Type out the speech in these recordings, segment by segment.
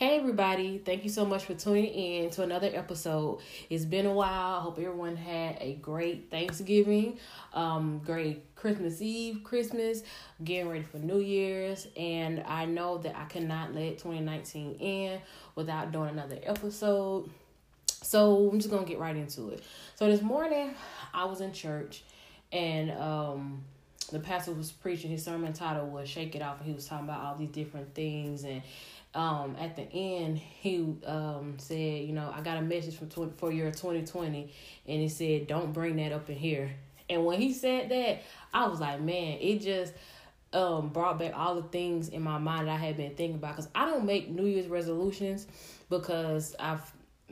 Hey, everybody. Thank you so much for tuning in to another episode. It's been a while. I hope everyone had a great Thanksgiving, um, great Christmas Eve, Christmas, getting ready for New Year's. And I know that I cannot let 2019 in without doing another episode. So I'm just going to get right into it. So this morning, I was in church and um, the pastor was preaching. His sermon title was Shake It Off. And he was talking about all these different things and um, at the end, he um, said, you know, I got a message from 20, for your 2020, and he said, don't bring that up in here. And when he said that, I was like, man, it just um, brought back all the things in my mind that I had been thinking about. Because I don't make New Year's resolutions because I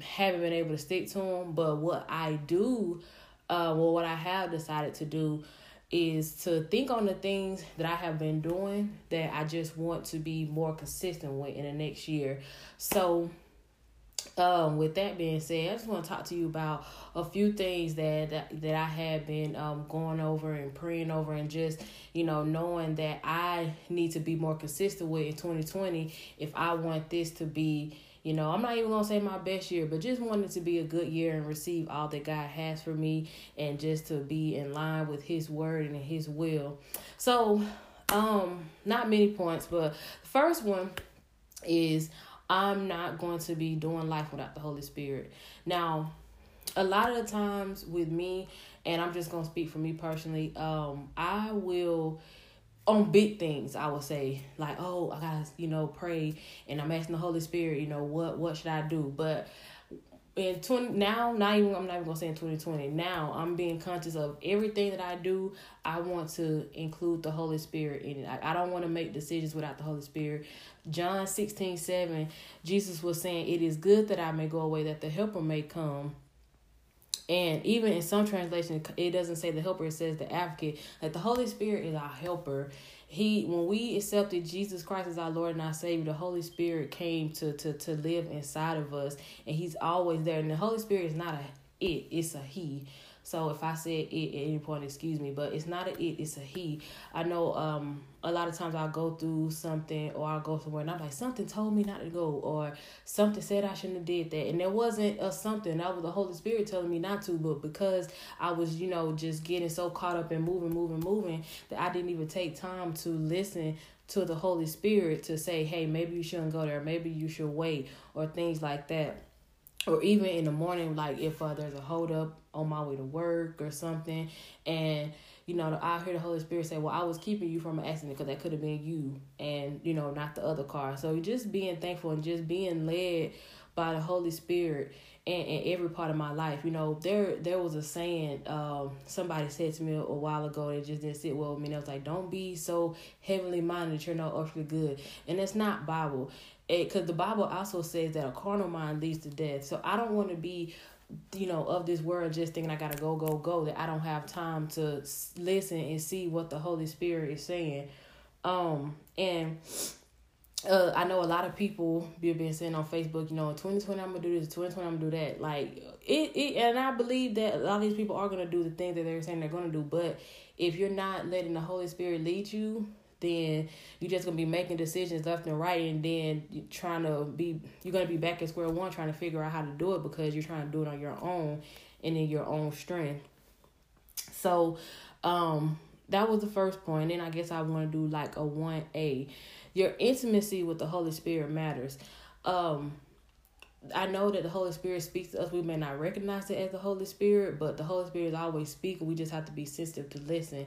haven't been able to stick to them. But what I do, uh, well, what I have decided to do is to think on the things that I have been doing that I just want to be more consistent with in the next year. So, um, with that being said, I just want to talk to you about a few things that that, that I have been um, going over and praying over, and just you know knowing that I need to be more consistent with in 2020 if I want this to be you know, I'm not even gonna say my best year, but just wanted to be a good year and receive all that God has for me and just to be in line with his word and his will. So, um, not many points, but the first one is I'm not going to be doing life without the Holy Spirit. Now, a lot of the times with me, and I'm just gonna speak for me personally, um, I on big things i would say like oh i gotta you know pray and i'm asking the holy spirit you know what what should i do? But in 20 now not even i'm not even gonna say in 2020 now i'm being conscious of everything that i do i want to include the holy spirit in it. I, I don't want to make decisions without the holy spirit. John 16 7 jesus was saying it is good that i may go away that the helper may come and even in some translations, it doesn't say the helper; it says the advocate. Like the Holy Spirit is our helper. He, when we accepted Jesus Christ as our Lord and our Savior, the Holy Spirit came to to to live inside of us, and He's always there. And the Holy Spirit is not a it; it's a He. So if I said it at any point, excuse me, but it's not a it, it's a he. I know um a lot of times I'll go through something or I'll go somewhere and I'm like, something told me not to go or something said I shouldn't have did that. And there wasn't a something. That was the Holy Spirit telling me not to, but because I was, you know, just getting so caught up in moving, moving, moving that I didn't even take time to listen to the Holy Spirit to say, hey, maybe you shouldn't go there, maybe you should wait, or things like that or even in the morning, like if uh, there's a hold up on my way to work or something, and you know, I hear the Holy Spirit say, "Well, I was keeping you from an accident because that could have been you, and you know, not the other car." So just being thankful and just being led by the Holy Spirit in, in every part of my life. You know, there there was a saying um, somebody said to me a while ago that just didn't sit well with me. And it was like, "Don't be so heavenly minded that you're not earthly good," and it's not Bible because the Bible also says that a carnal mind leads to death. So I don't want to be, you know, of this world just thinking I gotta go, go, go. That I don't have time to listen and see what the Holy Spirit is saying. Um, and uh, I know a lot of people be been saying on Facebook, you know, in 2020 I'm gonna do this, 2020 I'm gonna do that. Like it, it, and I believe that a lot of these people are gonna do the things that they're saying they're gonna do. But if you're not letting the Holy Spirit lead you, then you're just gonna be making decisions left and right, and then you're trying to be you're gonna be back at square one trying to figure out how to do it because you're trying to do it on your own and in your own strength. So, um, that was the first point. And I guess I want to do like a one A. Your intimacy with the Holy Spirit matters. Um, I know that the Holy Spirit speaks to us. We may not recognize it as the Holy Spirit, but the Holy Spirit is always speaking. We just have to be sensitive to listen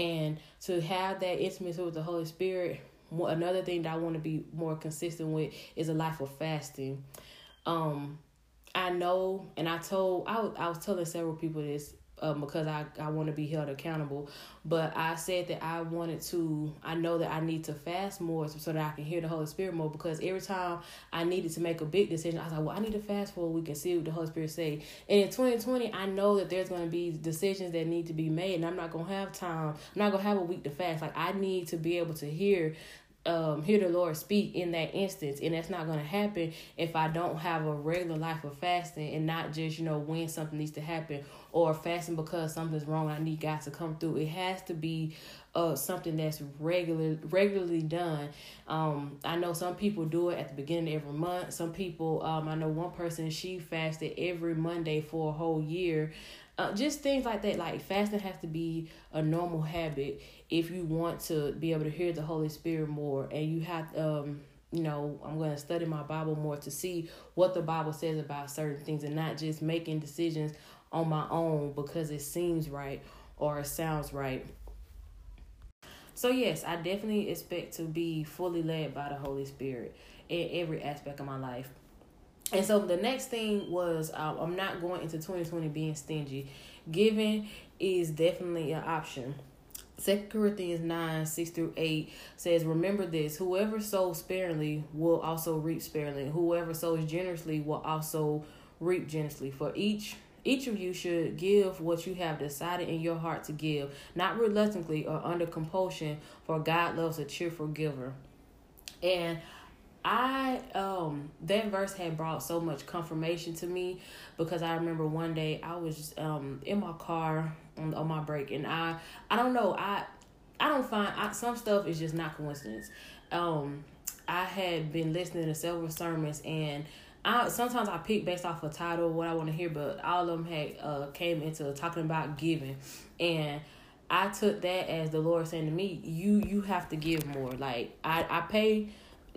and to have that intimacy with the Holy Spirit. Another thing that I want to be more consistent with is a life of fasting. Um, I know, and I told I I was telling several people this um, because I, I want to be held accountable. But I said that I wanted to, I know that I need to fast more so that I can hear the Holy Spirit more because every time I needed to make a big decision, I was like, well, I need to fast for a week and see what the Holy Spirit say. And in 2020, I know that there's going to be decisions that need to be made and I'm not going to have time. I'm not going to have a week to fast. Like I need to be able to hear um, hear the Lord speak in that instance. And that's not going to happen if I don't have a regular life of fasting and not just, you know, when something needs to happen or fasting because something's wrong. I need God to come through. It has to be uh, something that's regular, regularly done. Um, I know some people do it at the beginning of every month. Some people, um, I know one person, she fasted every Monday for a whole year. Uh, just things like that. Like fasting has to be a normal habit if you want to be able to hear the Holy Spirit more, and you have um you know, I'm going to study my Bible more to see what the Bible says about certain things and not just making decisions on my own because it seems right or it sounds right. So, yes, I definitely expect to be fully led by the Holy Spirit in every aspect of my life. And so the next thing was um, I'm not going into 2020 being stingy. Giving is definitely an option. Second Corinthians 9, 6 through 8 says, Remember this, whoever sows sparingly will also reap sparingly. Whoever sows generously will also reap generously. For each each of you should give what you have decided in your heart to give, not reluctantly or under compulsion, for God loves a cheerful giver. And I um that verse had brought so much confirmation to me because I remember one day I was um in my car on, on my break and I I don't know I I don't find I, some stuff is just not coincidence. Um I had been listening to several sermons and I sometimes I pick based off a title what I want to hear, but all of them had uh came into talking about giving and I took that as the Lord saying to me, you you have to give more. Like I I pay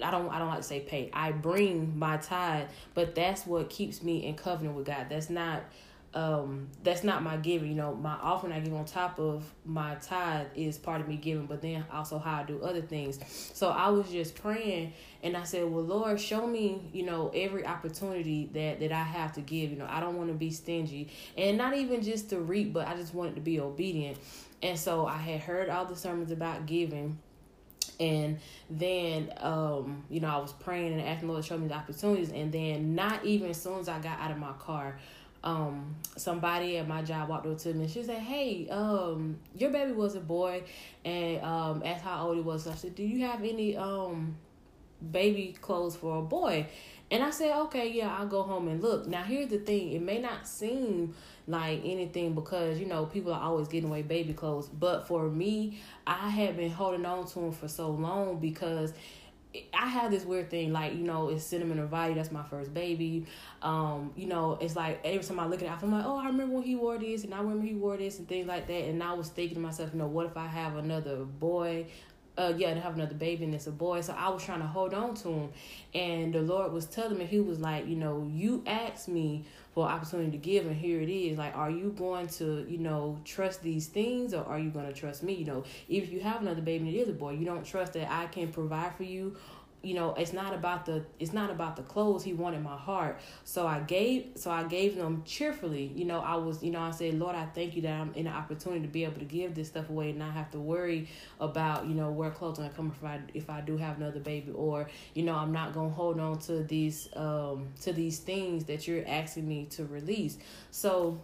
I don't I don't like to say pay. I bring my tithe, but that's what keeps me in covenant with God. That's not um that's not my giving. You know, my offering I give on top of my tithe is part of me giving, but then also how I do other things. So I was just praying and I said, Well Lord, show me, you know, every opportunity that that I have to give. You know, I don't want to be stingy. And not even just to reap, but I just wanted to be obedient. And so I had heard all the sermons about giving and then um you know i was praying and asking the lord to show me the opportunities and then not even as soon as i got out of my car um somebody at my job walked over to me and she said hey um your baby was a boy and um asked how old he was. So i said do you have any um baby clothes for a boy? And i said okay yeah i'll go home and look. Now here's the thing it may not seem like anything because you know people are always getting away baby clothes but for me i had been holding on to them for so long because I have this weird thing, like, you know, it's sentimental value. That's my first baby. Um, you know, it's like every time I look at it, I'm like, oh, I remember when he wore this, and I remember he wore this, and things like that. And I was thinking to myself, you know, what if I have another boy uh yeah to have another baby and it's a boy. So i was trying to hold on to him. And the lord was telling me he was like you know you asked me for opportunity to give and here it is. Like are you going to you know trust these things or are you going to trust me? You know if you have another baby and it is a boy you don't trust that i can provide for you you know it's not about the it's not about the clothes he wanted my heart. So i gave so i gave them cheerfully. You know i was you know i said lord i thank you that i'm in the opportunity to be able to give this stuff away and not have to worry about you know where clothes are coming from if I, if I do have another baby or you know i'm not gonna hold on to these um to these things that you're asking me to release. So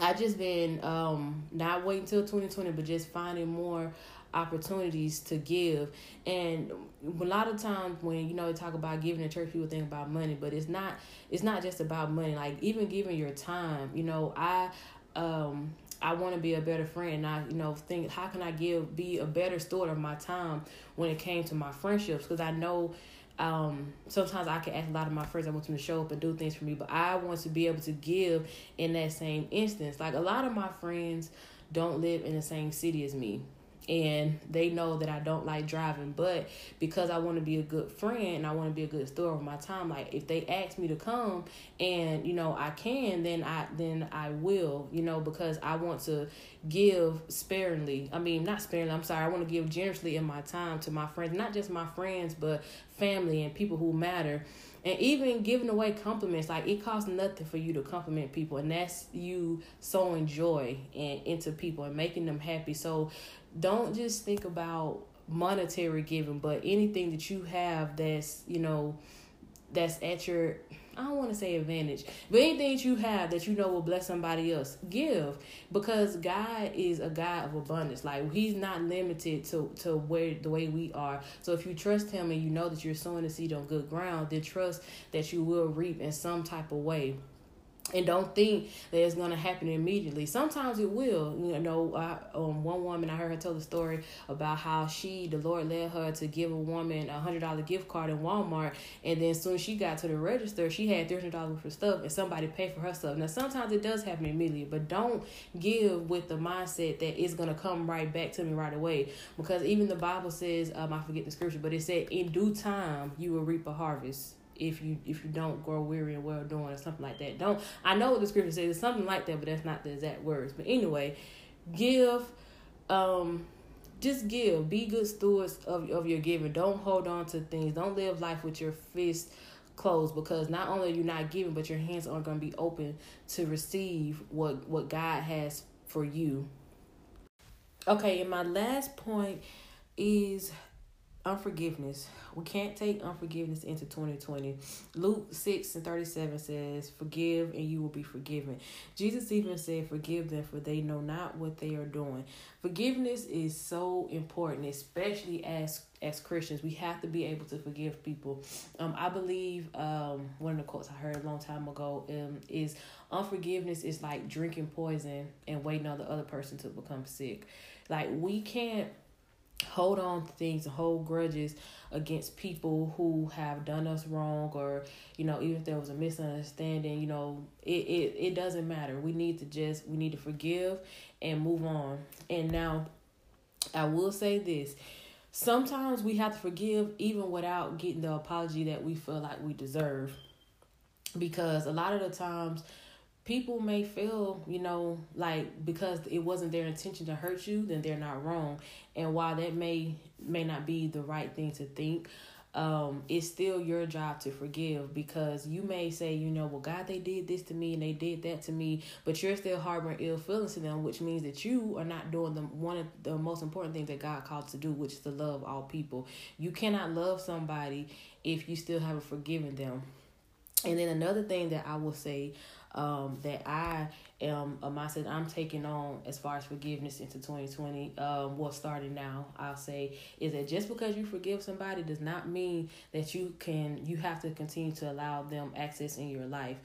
I just been um not waiting till 2020 but just finding more opportunities to give. And a lot of times when you know they talk about giving in church, people think about money, but it's not. It's not just about money. Like even giving your time. You know, I um I want to be a better friend. And I, you know, think how can I give be a better steward of my time when it came to my friendships? Because I know um, sometimes I can ask a lot of my friends, I want them to show up and do things for me, but I want to be able to give in that same instance. Like a lot of my friends don't live in the same city as me and they know that I don't like driving. But because I want to be a good friend and I want to be a good steward of my time, like if they ask me to come and you know I can, then I then I will, you know, because I want to give sparingly. I mean, not sparingly. I'm sorry. I want to give generously in my time to my friends, not just my friends, but family and people who matter and even giving away compliments like it costs nothing for you to compliment people and that's you sowing joy and into people and making them happy so don't just think about monetary giving, but anything that you have that's, you know, that's at your I don't want to say advantage, but anything that you have that you know will bless somebody else, give because God is a God of abundance. Like He's not limited to to where the way we are. So if you trust Him and you know that you're sowing the seed on good ground, then trust that you will reap in some type of way and don't think that it's going to happen immediately. Sometimes it will. You know, I, um, one woman I heard her tell the story about how she, the Lord led her to give a woman a hundred dollar gift card in Walmart, and then soon she got to the register, she had three hundred dollars for stuff, and somebody paid for her stuff. Now sometimes it does happen immediately, but don't give with the mindset that it's going to come right back to me right away, because even the Bible says, um, I forget the scripture, but it said, in due time you will reap a harvest if you if you don't grow weary and well doing or something like that. Don't I know what the scripture says it's something like that, but that's not the exact words. But anyway, give um just give. Be good stewards of, of your giving. Don't hold on to things. Don't live life with your fist closed because not only are you not giving, but your hands aren't going to be open to receive what what God has for you. Okay, and my last point is unforgiveness. We can't take unforgiveness into 2020. Luke 6 and 37 says, Forgive and you will be forgiven. Jesus even said, Forgive them, for they know not what they are doing. Forgiveness is so important, especially as as Christians. We have to be able to forgive people. Um, I believe um, one of the quotes I heard a long time ago um, is unforgiveness is like drinking poison and waiting on the other person to become sick. Like we can't hold on to things and hold grudges against people who have done us wrong or you know even if there was a misunderstanding you know it, it it doesn't matter. We need to just we need to forgive and move on. And now i will say this. Sometimes we have to forgive even without getting the apology that we feel like we deserve. Because a lot of the times people may feel, you know, like because it wasn't their intention to hurt you, then they're not wrong. And while that may may not be the right thing to think, um, it's still your job to forgive because you may say, you know, well, God, they did this to me and they did that to me, but you're still harboring ill feelings to them, which means that you are not doing the one of the most important things that God called to do, which is to love all people. You cannot love somebody if you still haven't forgiven them. And then another thing that I will say um, that I am a mindset I'm taking on as far as forgiveness into 2020. Um, well, starting now, I'll say is that just because you forgive somebody does not mean that you can you have to continue to allow them access in your life.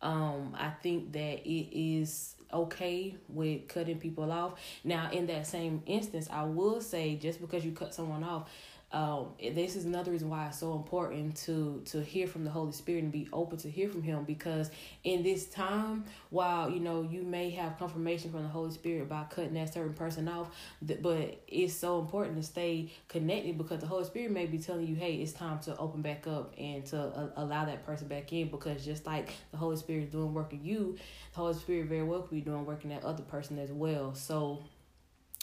Um, I think that it is okay with cutting people off. Now, in that same instance, I will say just because you cut someone off um, this is another reason why it's so important to to hear from the Holy Spirit and be open to hear from Him because in this time, while you know you may have confirmation from the Holy Spirit by cutting that certain person off, but it's so important to stay connected because the Holy Spirit may be telling you, hey, it's time to open back up and to uh, allow that person back in because just like the Holy Spirit is doing work in you, the Holy Spirit very well could be doing work in that other person as well. So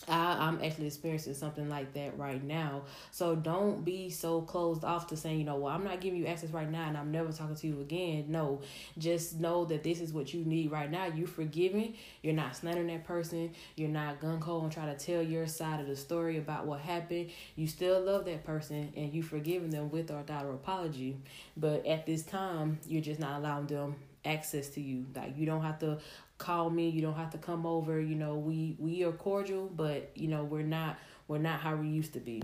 I, I'm actually experiencing something like that right now. So don't be so closed off to saying, you know, well, I'm not giving you access right now and I'm never talking to you again. No, just know that this is what you need right now. You're forgiving. You're not slandering that person. You're not gun ho and try to tell your side of the story about what happened. You still love that person and you forgiving them with or without an apology. But at this time, you're just not allowing them access to you. Like you don't have to call me. You don't have to come over. You know we we are cordial but you know we're not we're not how we used to be.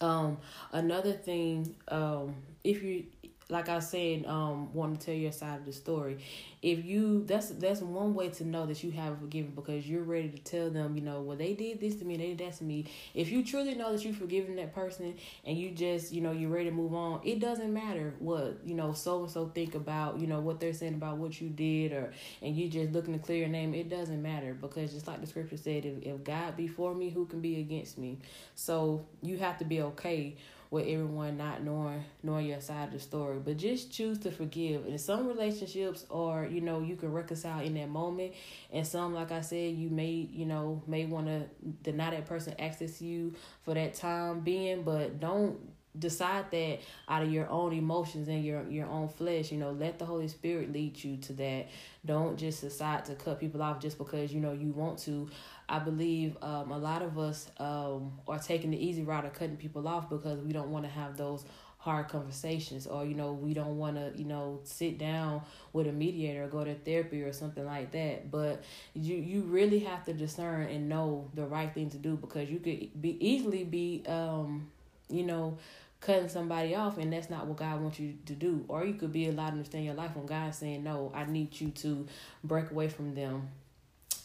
Um another thing um if you like I said, um, want to tell your side of the story. If you that's that's one way to know that you have forgiven because you're ready to tell them, you know, well they did this to me, they did that to me. If you truly know that you've forgiven that person and you just, you know, you're ready to move on, it doesn't matter what, you know, so and so think about, you know, what they're saying about what you did or and you just looking to clear your name, it doesn't matter because just like the scripture said, if, if God be for me, who can be against me? So you have to be okay with everyone not knowing knowing your side of the story. But just choose to forgive. And some relationships are, you know, you can reconcile in that moment. And some, like I said, you may, you know, may want to deny that person access to you for that time being, but don't decide that out of your own emotions and your your own flesh you know let the holy spirit lead you to that don't just decide to cut people off just because you know you want to I believe um, a lot of us um, are taking the easy route of cutting people off because we don't want to have those hard conversations or you know we don't want to you know sit down with a mediator or go to therapy or something like that. But you you really have to discern and know the right thing to do because you could be easily be um you know cutting somebody off and that's not what God wants you to do. Or you could be allowed to understand your life when God's saying no I need you to break away from them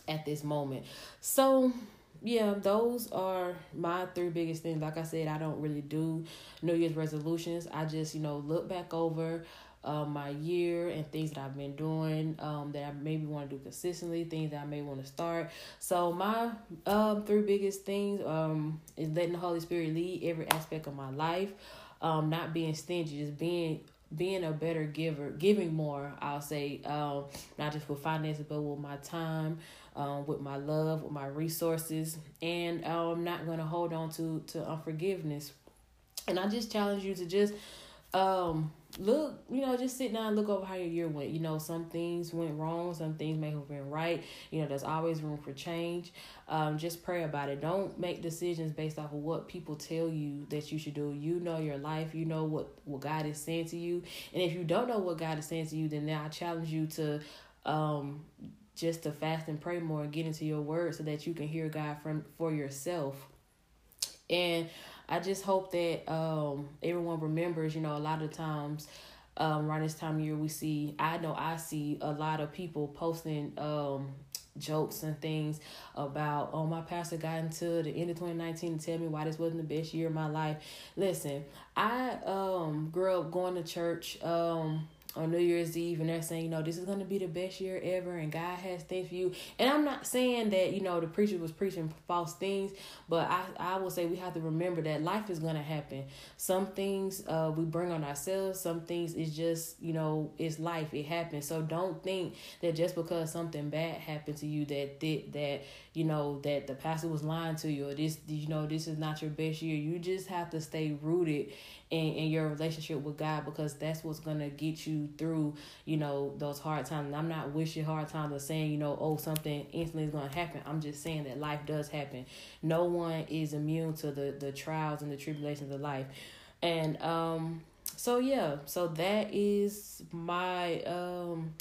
at this moment so yeah, those are my three biggest things. Like I said, I don't really do New Year's resolutions. I just, you know, look back over uh, my year and things that I've been doing um, that I maybe want to do consistently, things that I may want to start. So my um, three biggest things um, is letting the Holy Spirit lead every aspect of my life, um, not being stingy, just being being a better giver, giving more, I'll say, um, not just with finances, but with my time, um, with my love, with my resources, and um, I'm not going to hold on to to unforgiveness. And I just challenge you to just um look you know just sit down and look over how your year went. You know some things went wrong some things may have been right. You know there's always room for change. Um just pray about it. Don't make decisions based off of what people tell you that you should do. You know your life. You know what what god is saying to you. And if you don't know what god is saying to you then now i challenge you to um just to fast and pray more and get into your word so that you can hear God from for yourself. And I just hope that um everyone remembers, you know, a lot of times um around this time of year we see I know I see a lot of people posting um jokes and things about oh my pastor got into the end of 2019 to tell me why this wasn't the best year of my life. Listen i um grew up going to church um on New Year's Eve and they're saying, you know, this is going to be the best year ever and God has things for you. And I'm not saying that, you know, the preacher was preaching false things, but I, I will say we have to remember that life is going to happen. Some things uh, we bring on ourselves, some things is just, you know, it's life. It happens. So don't think that just because something bad happened to you that, that, that you know, that the pastor was lying to you or this, you know, this is not your best year. You just have to stay rooted in, in your relationship with God because that's what's gonna get you through, you know, those hard times. And I'm not wishing hard times or saying, you know, oh something instantly is gonna happen. I'm just saying that life does happen. No one is immune to the the trials and the tribulations of life. And um so yeah, so that is my um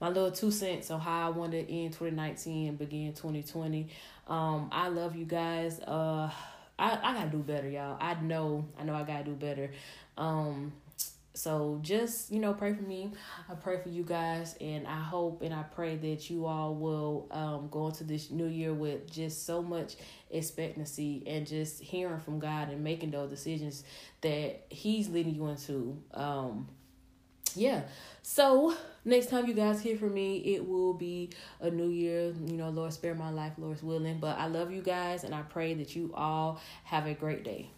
my little two cents on how I want to end 2019 and begin 2020. Um, I love you guys. Uh, I, I gotta do better, y'all. I know, I know I gotta do better. Um, so just, you know, pray for me. I pray for you guys and I hope and I pray that you all will um go into this new year with just so much expectancy and just hearing from God and making those decisions that He's leading you into. Um yeah. So next time you guys hear from me, it will be a new year. You know, Lord spare my life, Lord's willing. But I love you guys and I pray that you all have a great day.